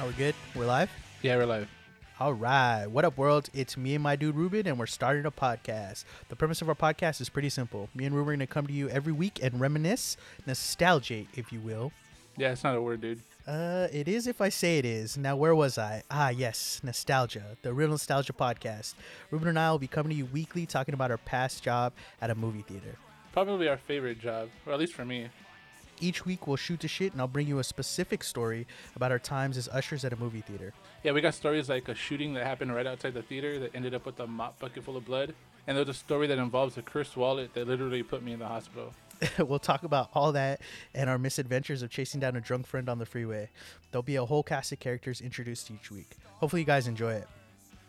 Are we good? We're live? Yeah, we're live. All right. What up, world? It's me and my dude Ruben, and we're starting a podcast. The premise of our podcast is pretty simple. Me and Ruben are going to come to you every week and reminisce, nostalgia, if you will. Yeah, it's not a word, dude. Uh, it is if I say it is. Now, where was I? Ah, yes, nostalgia, the real nostalgia podcast. Ruben and I will be coming to you weekly, talking about our past job at a movie theater. Probably our favorite job, or at least for me. Each week, we'll shoot the shit, and I'll bring you a specific story about our times as ushers at a movie theater. Yeah, we got stories like a shooting that happened right outside the theater that ended up with a mop bucket full of blood. And there's a story that involves a cursed wallet that literally put me in the hospital. we'll talk about all that and our misadventures of chasing down a drunk friend on the freeway. There'll be a whole cast of characters introduced each week. Hopefully, you guys enjoy it.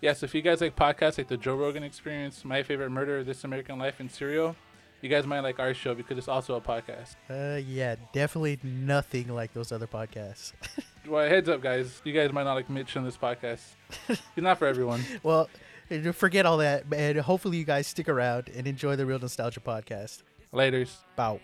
Yeah, so if you guys like podcasts like the Joe Rogan Experience, My Favorite Murder, This American Life, and Serial, you guys might like our show because it's also a podcast. Uh, yeah, definitely nothing like those other podcasts. well, heads up, guys. You guys might not like Mitch on this podcast. He's not for everyone. well, forget all that, and hopefully you guys stick around and enjoy the Real Nostalgia podcast. Laters. Bow.